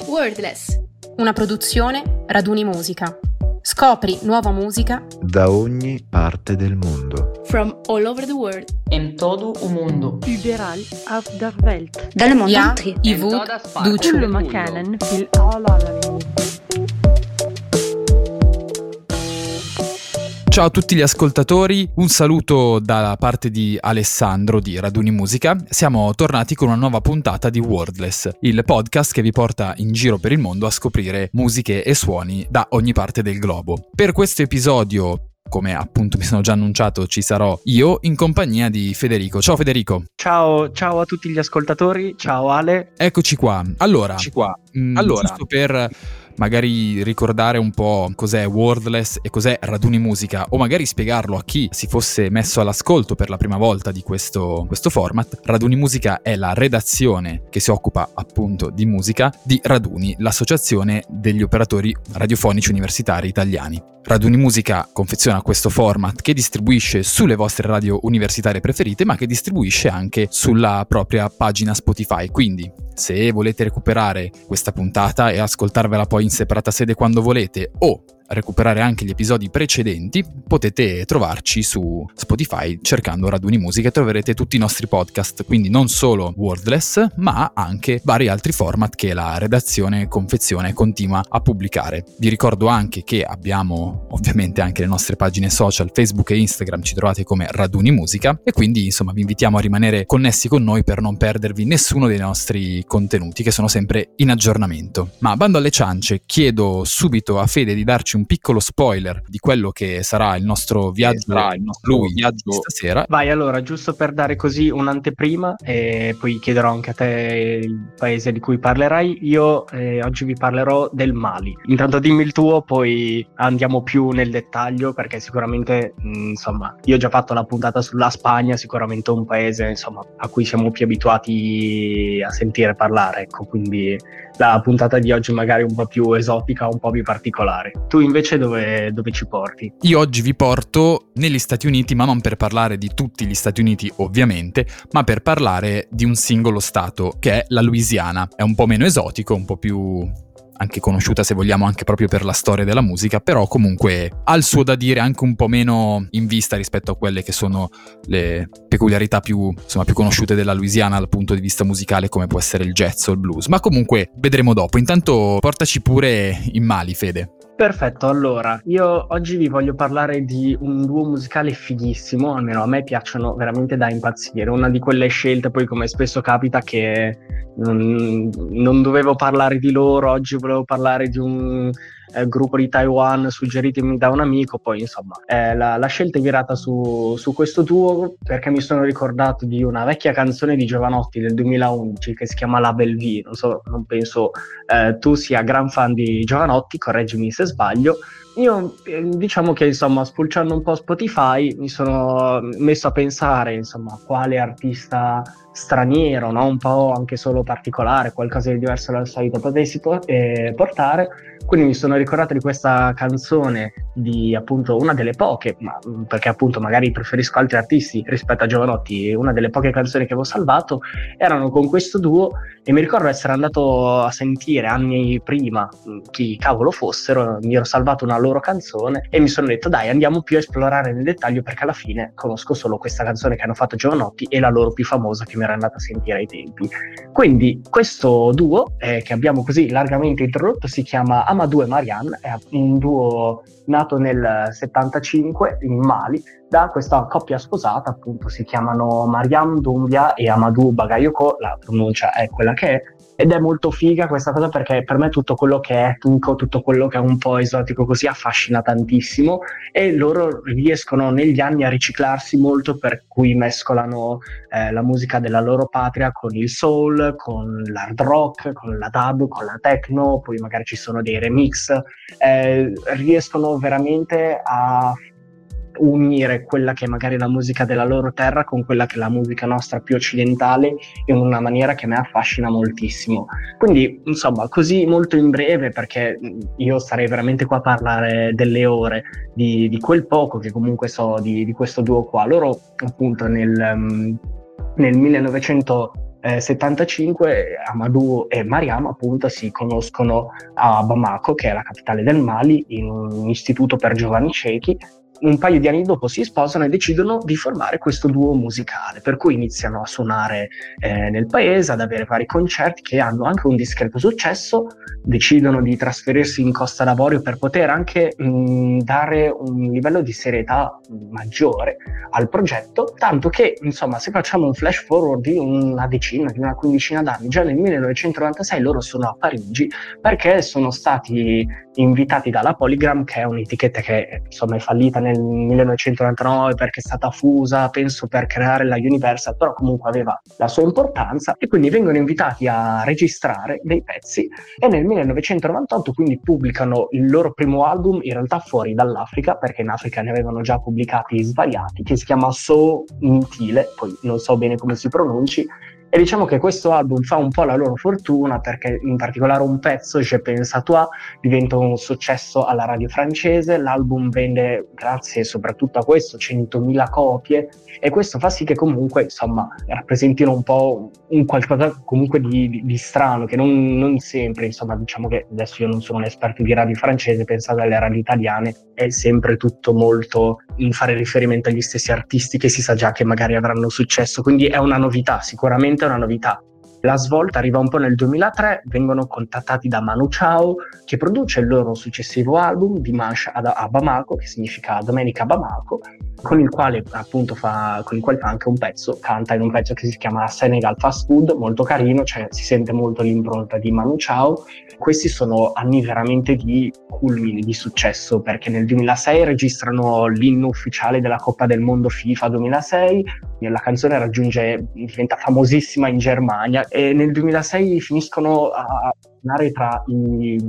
Wordless, una produzione Raduni Musica. Scopri nuova musica da ogni parte del mondo. From all over the world. In todo o mundo. Liberal auf der Welt. Dalle mondo. Ja, i Vud, Duccio. Kullu makanen fil alalamin. Ciao a tutti gli ascoltatori, un saluto da parte di Alessandro di Raduni Musica. Siamo tornati con una nuova puntata di Wordless, il podcast che vi porta in giro per il mondo a scoprire musiche e suoni da ogni parte del globo. Per questo episodio come appunto mi sono già annunciato, ci sarò io in compagnia di Federico. Ciao Federico. Ciao, ciao a tutti gli ascoltatori, ciao Ale. Eccoci qua. Allora, Eccoci qua. mh, Allora. giusto per magari ricordare un po' cos'è Wordless e cos'è Raduni Musica o magari spiegarlo a chi si fosse messo all'ascolto per la prima volta di questo, questo format, Raduni Musica è la redazione che si occupa appunto di musica di Raduni, l'associazione degli operatori radiofonici universitari italiani. Raduni Musica confeziona questo format che distribuisce sulle vostre radio universitarie preferite ma che distribuisce anche sulla propria pagina Spotify, quindi se volete recuperare questa puntata e ascoltarvela poi in separata sede quando volete o recuperare anche gli episodi precedenti, potete trovarci su Spotify cercando Raduni Musica e troverete tutti i nostri podcast, quindi non solo Wordless, ma anche vari altri format che la redazione confezione e continua a pubblicare. Vi ricordo anche che abbiamo ovviamente anche le nostre pagine social Facebook e Instagram, ci trovate come Raduni Musica e quindi insomma vi invitiamo a rimanere connessi con noi per non perdervi nessuno dei nostri contenuti che sono sempre in aggiornamento. Ma bando alle ciance, chiedo subito a Fede di darci un piccolo spoiler di quello che sarà il nostro viaggio, sarà il nostro lui, viaggio- stasera. Vai allora, giusto per dare così un'anteprima e poi chiederò anche a te il paese di cui parlerai, io eh, oggi vi parlerò del Mali. Intanto dimmi il tuo, poi andiamo più nel dettaglio perché sicuramente, mh, insomma, io ho già fatto la puntata sulla Spagna, sicuramente un paese, insomma, a cui siamo più abituati a sentire parlare, ecco, quindi la puntata di oggi magari un po' più esotica, un po' più particolare. Tu invece dove, dove ci porti? Io oggi vi porto negli Stati Uniti, ma non per parlare di tutti gli Stati Uniti ovviamente, ma per parlare di un singolo stato che è la Louisiana. È un po' meno esotico, un po' più anche conosciuta se vogliamo anche proprio per la storia della musica, però comunque ha il suo da dire anche un po' meno in vista rispetto a quelle che sono le peculiarità più, insomma, più conosciute della Louisiana dal punto di vista musicale come può essere il jazz o il blues, ma comunque vedremo dopo. Intanto portaci pure in Mali, Fede. Perfetto, allora io oggi vi voglio parlare di un duo musicale fighissimo, almeno a me piacciono veramente da impazzire, una di quelle scelte poi come spesso capita che non, non dovevo parlare di loro, oggi volevo parlare di un eh, gruppo di Taiwan suggeritemi da un amico, poi insomma eh, la, la scelta è virata su, su questo duo perché mi sono ricordato di una vecchia canzone di Giovanotti del 2011 che si chiama La Bellevue, non so, non penso eh, tu sia gran fan di Giovanotti, correggimi se sbaglio. Io eh, diciamo che insomma spulciando un po' Spotify mi sono messo a pensare insomma quale artista straniero, no? un po' anche solo particolare, qualcosa di diverso dal solito potessi po- eh, portare. Quindi mi sono ricordato di questa canzone di appunto una delle poche, ma mh, perché appunto magari preferisco altri artisti rispetto a Giovanotti, una delle poche canzoni che avevo salvato erano con questo duo e mi ricordo essere andato a sentire anni prima mh, chi cavolo fossero, mi ero salvato una loro canzone e mi sono detto dai andiamo più a esplorare nel dettaglio perché alla fine conosco solo questa canzone che hanno fatto Giovanotti e la loro più famosa che mi ero andata a sentire ai tempi. Quindi questo duo eh, che abbiamo così largamente introdotto si chiama Amadou e Marianne, è un duo nato nel 75 in Mali da questa coppia sposata, appunto si chiamano Mariam Doumbia e Amadou Bagayoko, la pronuncia è quella che è, ed è molto figa questa cosa perché per me tutto quello che è etnico, tutto quello che è un po' esotico così affascina tantissimo e loro riescono negli anni a riciclarsi molto per cui mescolano eh, la musica della loro patria con il soul, con l'hard rock, con la dub, con la techno, poi magari ci sono dei remix, eh, riescono veramente a unire quella che è magari la musica della loro terra con quella che è la musica nostra più occidentale in una maniera che mi affascina moltissimo. Quindi, insomma, così molto in breve, perché io starei veramente qua a parlare delle ore di, di quel poco che comunque so di, di questo duo qua. Loro, appunto, nel, nel 1900 eh, 75 Amadou e Mariam appunto si conoscono a Bamako, che è la capitale del Mali, in un istituto per giovani ciechi un paio di anni dopo si sposano e decidono di formare questo duo musicale, per cui iniziano a suonare eh, nel paese, ad avere vari concerti che hanno anche un discreto successo, decidono di trasferirsi in Costa d'Avorio per poter anche mh, dare un livello di serietà maggiore al progetto, tanto che insomma se facciamo un flash forward di una decina, di una quindicina d'anni, già nel 1996 loro sono a Parigi perché sono stati invitati dalla Polygram, che è un'etichetta che insomma è fallita nel 1999 perché è stata fusa, penso per creare la Universal, però comunque aveva la sua importanza e quindi vengono invitati a registrare dei pezzi e nel 1998 quindi pubblicano il loro primo album in realtà fuori dall'Africa perché in Africa ne avevano già pubblicati svariati che si chiama So Intile, poi non so bene come si pronunci e diciamo che questo album fa un po' la loro fortuna perché in particolare un pezzo, Je pense à toi, diventa un successo alla radio francese, l'album vende grazie soprattutto a questo 100.000 copie. E questo fa sì che comunque insomma rappresentino un po' un qualcosa comunque di, di, di strano che non, non, sempre insomma diciamo che adesso io non sono un esperto di radio francese, pensate alle radio italiane è sempre tutto molto in fare riferimento agli stessi artisti che si sa già che magari avranno successo quindi è una novità sicuramente è una novità. La svolta arriva un po' nel 2003, vengono contattati da Manu Chao che produce il loro successivo album Dimanche a Bamako, che significa Domenica a Bamako, con il quale appunto fa, con il quale fa anche un pezzo, canta in un pezzo che si chiama Senegal Fast Food, molto carino, cioè si sente molto l'impronta di Manu Chao. Questi sono anni veramente di culmini, di successo, perché nel 2006 registrano l'inno ufficiale della Coppa del Mondo FIFA 2006, la canzone raggiunge, diventa famosissima in Germania e nel 2006 finiscono a suonare tra i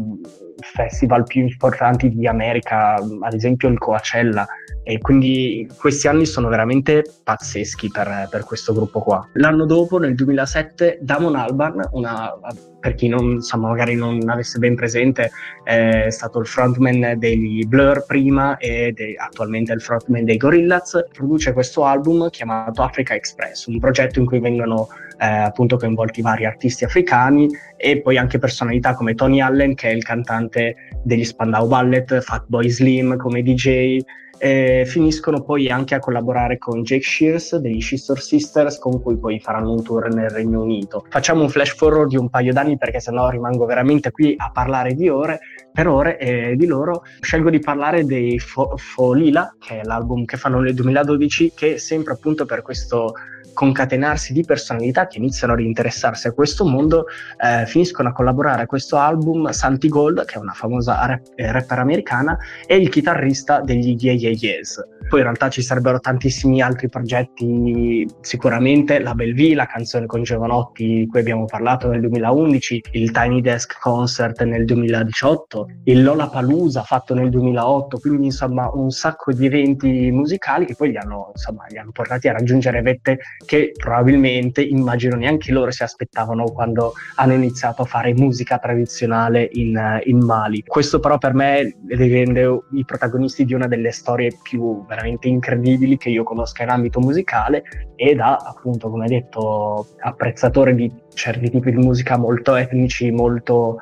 festival più importanti di America, ad esempio il Coachella, e quindi questi anni sono veramente pazzeschi per, per questo gruppo qua. L'anno dopo, nel 2007, Damon Albarn, una, per chi non, insomma, magari non avesse ben presente, è stato il frontman degli Blur prima e de, attualmente è il frontman dei Gorillaz, produce questo album chiamato Africa Express, un progetto in cui vengono eh, appunto coinvolti vari artisti africani e poi anche personalità come Tony Allen che è il cantante degli Spandau Ballet, Fatboy Slim come DJ, e finiscono poi anche a collaborare con Jake Shears degli Scissor Sisters con cui poi faranno un tour nel Regno Unito. Facciamo un flash forward di un paio d'anni perché sennò rimango veramente qui a parlare di ore, per ore e di loro scelgo di parlare dei Fo- Folila che è l'album che fanno nel 2012 che sempre appunto per questo concatenarsi di personalità che iniziano ad interessarsi a questo mondo, eh, finiscono a collaborare a questo album Santi Gold, che è una famosa rap- eh, rapper americana, e il chitarrista degli Yeah Yeah Yeahs. Poi in realtà ci sarebbero tantissimi altri progetti, sicuramente la Belleville, la canzone con Giovanotti di cui abbiamo parlato nel 2011, il Tiny Desk Concert nel 2018, il Lola Palusa fatto nel 2008, quindi insomma un sacco di eventi musicali che poi li hanno, insomma, li hanno portati a raggiungere vette che probabilmente immagino neanche loro si aspettavano quando hanno iniziato a fare musica tradizionale in, in Mali. Questo però per me li rende i protagonisti di una delle storie più veramente incredibili che io conosca in ambito musicale e da appunto come detto apprezzatore di certi tipi di musica molto etnici, molto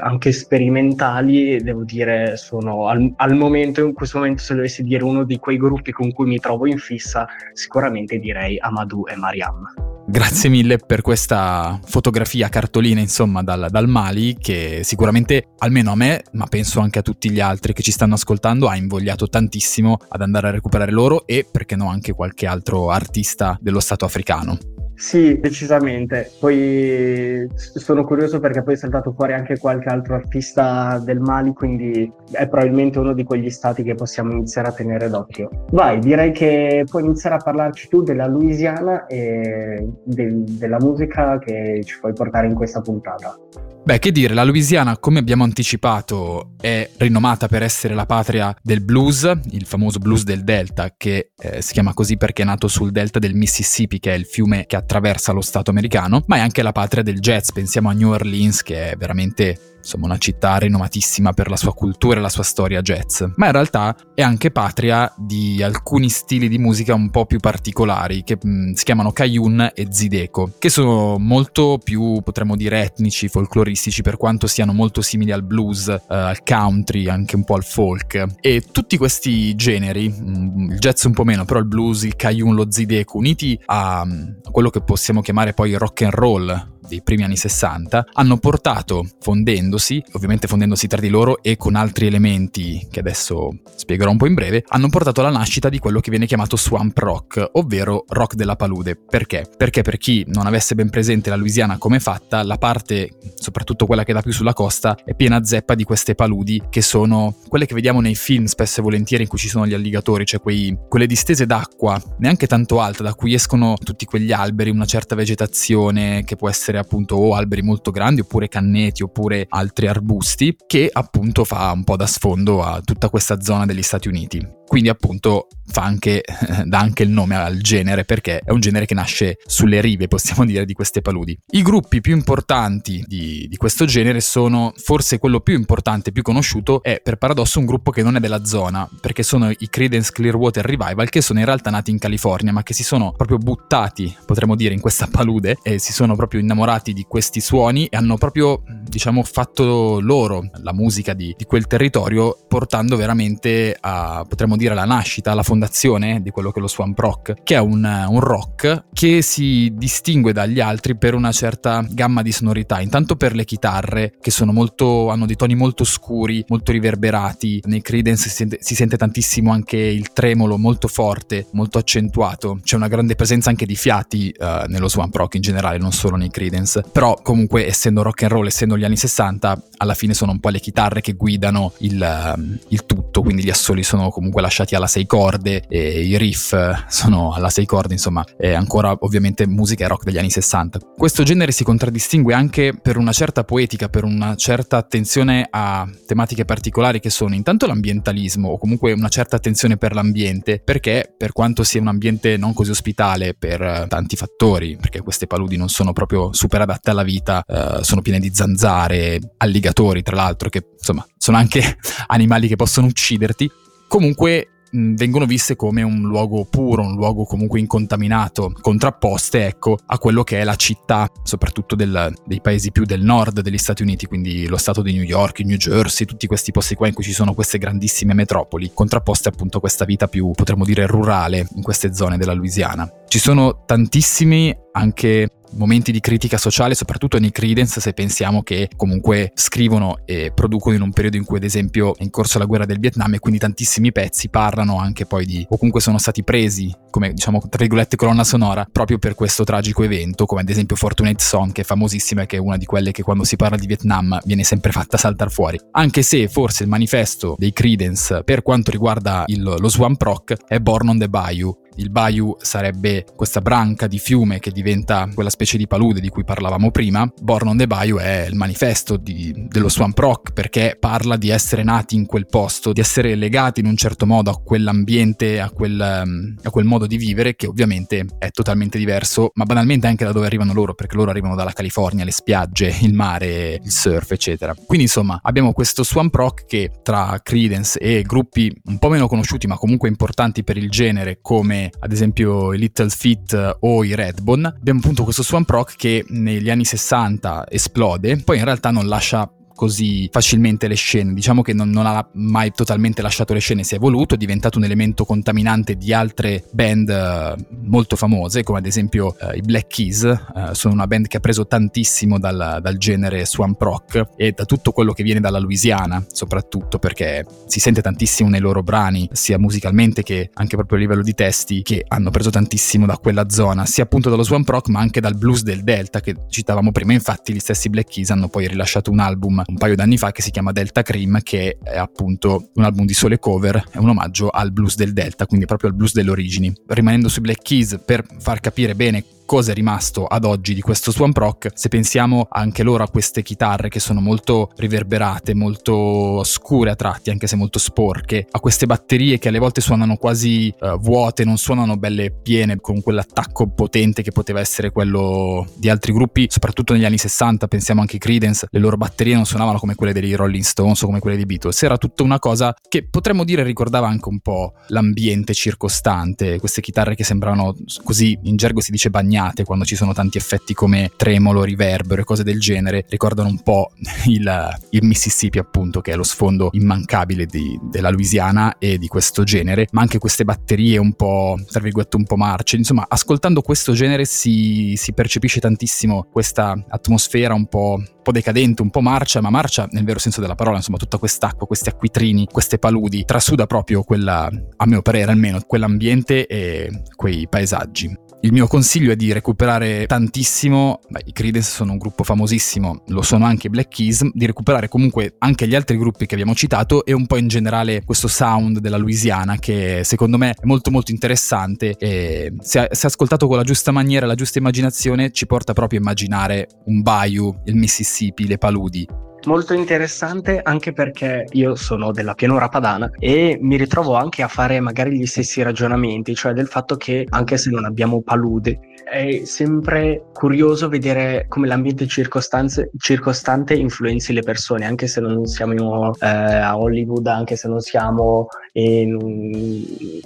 anche sperimentali, devo dire, sono al, al, momento, in questo momento, se dovessi dire uno di quei gruppi con cui mi trovo in fissa, sicuramente direi Amadou e Mariam. Grazie mille per questa fotografia cartolina, insomma, dal, dal, Mali, che sicuramente, almeno a me, ma penso anche a tutti gli altri che ci stanno ascoltando, ha invogliato tantissimo ad andare a recuperare loro e, perché no, anche qualche altro artista dello Stato africano. Sì, decisamente. Poi sono curioso perché poi è saltato fuori anche qualche altro artista del Mali, quindi è probabilmente uno di quegli stati che possiamo iniziare a tenere d'occhio. Vai, direi che puoi iniziare a parlarci tu della Louisiana e del, della musica che ci puoi portare in questa puntata. Beh, che dire, la Louisiana, come abbiamo anticipato, è rinomata per essere la patria del blues, il famoso blues del Delta, che eh, si chiama così perché è nato sul delta del Mississippi, che è il fiume che attraversa lo Stato americano, ma è anche la patria del jazz. Pensiamo a New Orleans, che è veramente insomma una città rinomatissima per la sua cultura e la sua storia jazz, ma in realtà è anche patria di alcuni stili di musica un po' più particolari che mh, si chiamano Cajun e Zideco, che sono molto più, potremmo dire, etnici, folcloristici, per quanto siano molto simili al blues, eh, al country, anche un po' al folk. E tutti questi generi, mh, il jazz un po' meno, però il blues, il Cajun, lo Zideco, uniti a, a quello che possiamo chiamare poi rock and roll, dei primi anni 60, hanno portato, fondendosi, ovviamente fondendosi tra di loro e con altri elementi che adesso spiegherò un po' in breve, hanno portato alla nascita di quello che viene chiamato swamp rock, ovvero rock della palude. Perché? Perché per chi non avesse ben presente la Louisiana come è fatta, la parte, soprattutto quella che dà più sulla costa, è piena zeppa di queste paludi che sono quelle che vediamo nei film spesso e volentieri in cui ci sono gli alligatori, cioè quei, quelle distese d'acqua, neanche tanto alte, da cui escono tutti quegli alberi, una certa vegetazione che può essere appunto o alberi molto grandi oppure canneti oppure altri arbusti che appunto fa un po' da sfondo a tutta questa zona degli Stati Uniti. Quindi appunto fa anche, dà anche il nome al genere perché è un genere che nasce sulle rive, possiamo dire, di queste paludi. I gruppi più importanti di, di questo genere sono, forse quello più importante, più conosciuto, è per paradosso un gruppo che non è della zona, perché sono i Credence Clearwater Revival, che sono in realtà nati in California, ma che si sono proprio buttati, potremmo dire, in questa palude e si sono proprio innamorati di questi suoni e hanno proprio, diciamo, fatto loro la musica di, di quel territorio, portando veramente a, potremmo dire, la nascita, la fondazione di quello che è lo swamp rock, che è un, un rock che si distingue dagli altri per una certa gamma di sonorità, intanto per le chitarre che sono molto, hanno dei toni molto scuri, molto riverberati, nei Creedence si sente, si sente tantissimo anche il tremolo molto forte, molto accentuato, c'è una grande presenza anche di fiati uh, nello swamp rock in generale, non solo nei Creedence, però comunque essendo rock and roll, essendo gli anni 60, alla fine sono un po' le chitarre che guidano il, uh, il tutto, quindi gli assoli sono comunque lasciati alla sei corde e i riff sono alla sei corde, insomma, è ancora ovviamente musica rock degli anni 60. Questo genere si contraddistingue anche per una certa poetica, per una certa attenzione a tematiche particolari che sono intanto l'ambientalismo o comunque una certa attenzione per l'ambiente, perché per quanto sia un ambiente non così ospitale per tanti fattori, perché queste paludi non sono proprio super adatte alla vita, eh, sono piene di zanzare, alligatori tra l'altro, che insomma sono anche animali che possono ucciderti, comunque vengono viste come un luogo puro, un luogo comunque incontaminato, contrapposte ecco a quello che è la città, soprattutto del, dei paesi più del nord degli Stati Uniti, quindi lo stato di New York, New Jersey, tutti questi posti qua in cui ci sono queste grandissime metropoli, contrapposte appunto a questa vita più potremmo dire rurale in queste zone della Louisiana. Ci sono tantissimi anche momenti di critica sociale, soprattutto nei Credence, se pensiamo che comunque scrivono e producono in un periodo in cui ad esempio è in corso la guerra del Vietnam e quindi tantissimi pezzi parlano anche poi di, o comunque sono stati presi come diciamo tra virgolette colonna sonora proprio per questo tragico evento, come ad esempio Fortunate Song che è famosissima e che è una di quelle che quando si parla di Vietnam viene sempre fatta saltare fuori. Anche se forse il manifesto dei Credence per quanto riguarda il, lo Swamp Rock è Born on the Bayou, il bayou sarebbe questa branca di fiume che diventa quella specie di palude di cui parlavamo prima. Born on the Bayou è il manifesto di, dello swamp rock perché parla di essere nati in quel posto, di essere legati in un certo modo a quell'ambiente, a quel, a quel modo di vivere che ovviamente è totalmente diverso, ma banalmente anche da dove arrivano loro, perché loro arrivano dalla California, le spiagge, il mare, il surf, eccetera. Quindi insomma abbiamo questo swamp rock che tra Credence e gruppi un po' meno conosciuti ma comunque importanti per il genere come ad esempio i Little Feet o i Redbone, abbiamo appunto questo swamp rock che negli anni 60 esplode, poi in realtà non lascia così facilmente le scene. Diciamo che non, non, ha mai totalmente lasciato le scene, si è evoluto, è diventato un elemento contaminante di altre band uh, molto famose, come ad esempio uh, i Black Keys, uh, sono una band che ha preso tantissimo dal, dal, genere swamp rock e da tutto quello che viene dalla Louisiana, soprattutto perché si sente tantissimo nei loro brani, sia musicalmente che anche proprio a livello di testi, che hanno preso tantissimo da quella zona, sia appunto dallo swamp rock ma anche dal blues del Delta che citavamo prima. Infatti gli stessi Black Keys hanno poi rilasciato un album un paio d'anni fa che si chiama Delta Cream, che è appunto un album di sole cover, è un omaggio al blues del Delta, quindi proprio al blues delle origini. Rimanendo sui Black Keys, per far capire bene cosa è rimasto ad oggi di questo Swamp Rock, se pensiamo anche loro a queste chitarre che sono molto riverberate, molto scure a tratti, anche se molto sporche, a queste batterie che alle volte suonano quasi uh, vuote, non suonano belle piene, con quell'attacco potente che poteva essere quello di altri gruppi, soprattutto negli anni 60, pensiamo anche a Credence, le loro batterie non suonavano come quelle dei Rolling Stones o come quelle dei Beatles, era tutta una cosa che potremmo dire ricordava anche un po' l'ambiente circostante, queste chitarre che sembravano così, in gergo si dice bagnate, quando ci sono tanti effetti come tremolo, riverbero e cose del genere, ricordano un po' il, il Mississippi appunto, che è lo sfondo immancabile di, della Louisiana e di questo genere, ma anche queste batterie un po', tra virgolette, un po' marce, insomma, ascoltando questo genere si, si percepisce tantissimo questa atmosfera un po' un po' decadente, un po' marcia, ma marcia nel vero senso della parola, insomma, tutta quest'acqua, questi acquitrini, queste paludi, trasuda proprio quella, a mio parere almeno, quell'ambiente e quei paesaggi. Il mio consiglio è di recuperare tantissimo, beh, i Creedence sono un gruppo famosissimo, lo sono anche i Black Keys, di recuperare comunque anche gli altri gruppi che abbiamo citato e un po' in generale questo sound della Louisiana che secondo me è molto molto interessante e se, se ascoltato con la giusta maniera, la giusta immaginazione ci porta proprio a immaginare un bayou, il Mississippi, le paludi molto interessante anche perché io sono della pianura padana e mi ritrovo anche a fare magari gli stessi ragionamenti, cioè del fatto che anche se non abbiamo palude è sempre curioso vedere come l'ambiente circostante influenzi le persone, anche se non siamo eh, a Hollywood, anche se non siamo in,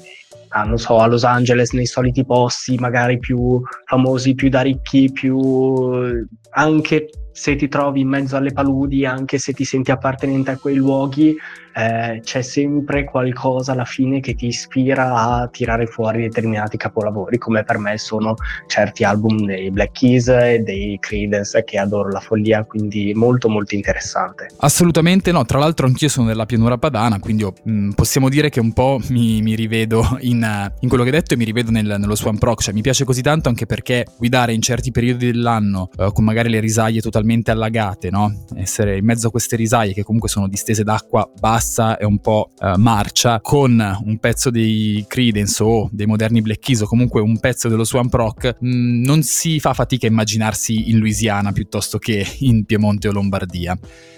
ah, non so, a Los Angeles, nei soliti posti magari più famosi, più da ricchi, più anche se ti trovi in mezzo alle paludi, anche se ti senti appartenente a quei luoghi, eh, c'è sempre qualcosa alla fine che ti ispira a tirare fuori determinati capolavori, come per me sono certi album dei Black Keys e dei Creedence che adoro la follia, quindi molto molto interessante. Assolutamente no, tra l'altro anch'io sono della pianura padana, quindi oh, mh, mm, possiamo dire che un po' mi, mi rivedo in, in, quello che hai detto e mi rivedo nel, nello Swamp Rock, cioè mi piace così tanto anche perché guidare in certi periodi dell'anno uh, con magari le risaie totalmente allagate, no? essere in mezzo a queste risaie che comunque sono distese d'acqua bassa bassa e un po' uh, marcia con un pezzo dei Credence o dei moderni Black Keys o comunque un pezzo dello Swamp Rock mh, mm, non si fa fatica a immaginarsi in Louisiana piuttosto che in Piemonte o Lombardia.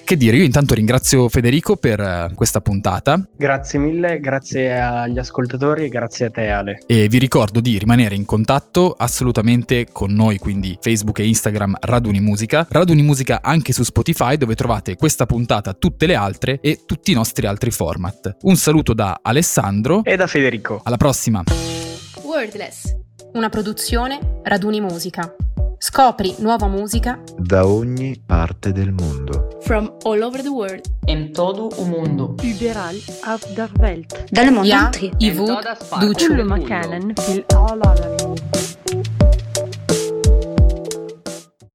Che dire, io intanto ringrazio Federico per uh, questa puntata. Grazie mille, grazie agli ascoltatori e grazie a te Ale. E vi ricordo di rimanere in contatto assolutamente con noi, quindi Facebook e Instagram Raduni Musica, Raduni Musica anche su Spotify dove trovate questa puntata, tutte le altre e tutti i nostri altri format. Un saluto da Alessandro e da Federico. Alla prossima. Wordless, una produzione Raduni Musica. Scopri nuova musica da ogni parte del mondo. From all over the world. In todo il mondo. Überall auf der Welt. Dans le monde entier. Ja, i Wood, du Kullu makanen fil